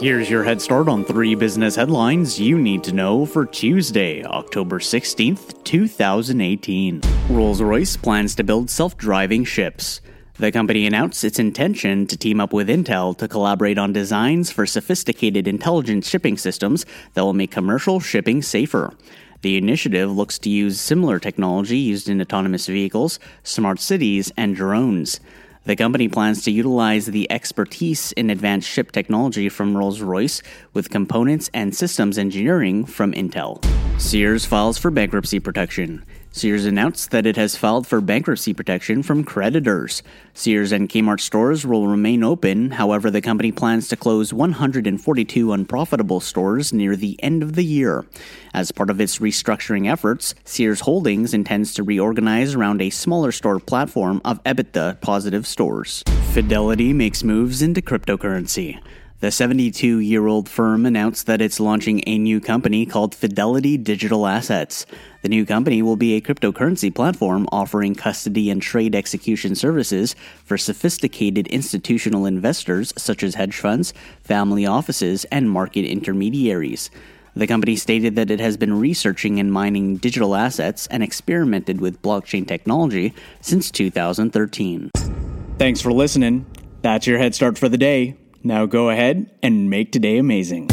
Here's your head start on three business headlines you need to know for Tuesday, October 16th, 2018. Rolls Royce plans to build self driving ships. The company announced its intention to team up with Intel to collaborate on designs for sophisticated intelligent shipping systems that will make commercial shipping safer. The initiative looks to use similar technology used in autonomous vehicles, smart cities, and drones. The company plans to utilize the expertise in advanced ship technology from Rolls Royce with components and systems engineering from Intel. Sears files for bankruptcy protection. Sears announced that it has filed for bankruptcy protection from creditors. Sears and Kmart stores will remain open, however, the company plans to close 142 unprofitable stores near the end of the year. As part of its restructuring efforts, Sears Holdings intends to reorganize around a smaller store platform of EBITDA positive stores. Fidelity makes moves into cryptocurrency. The 72 year old firm announced that it's launching a new company called Fidelity Digital Assets. The new company will be a cryptocurrency platform offering custody and trade execution services for sophisticated institutional investors such as hedge funds, family offices, and market intermediaries. The company stated that it has been researching and mining digital assets and experimented with blockchain technology since 2013. Thanks for listening. That's your head start for the day. Now go ahead and make today amazing.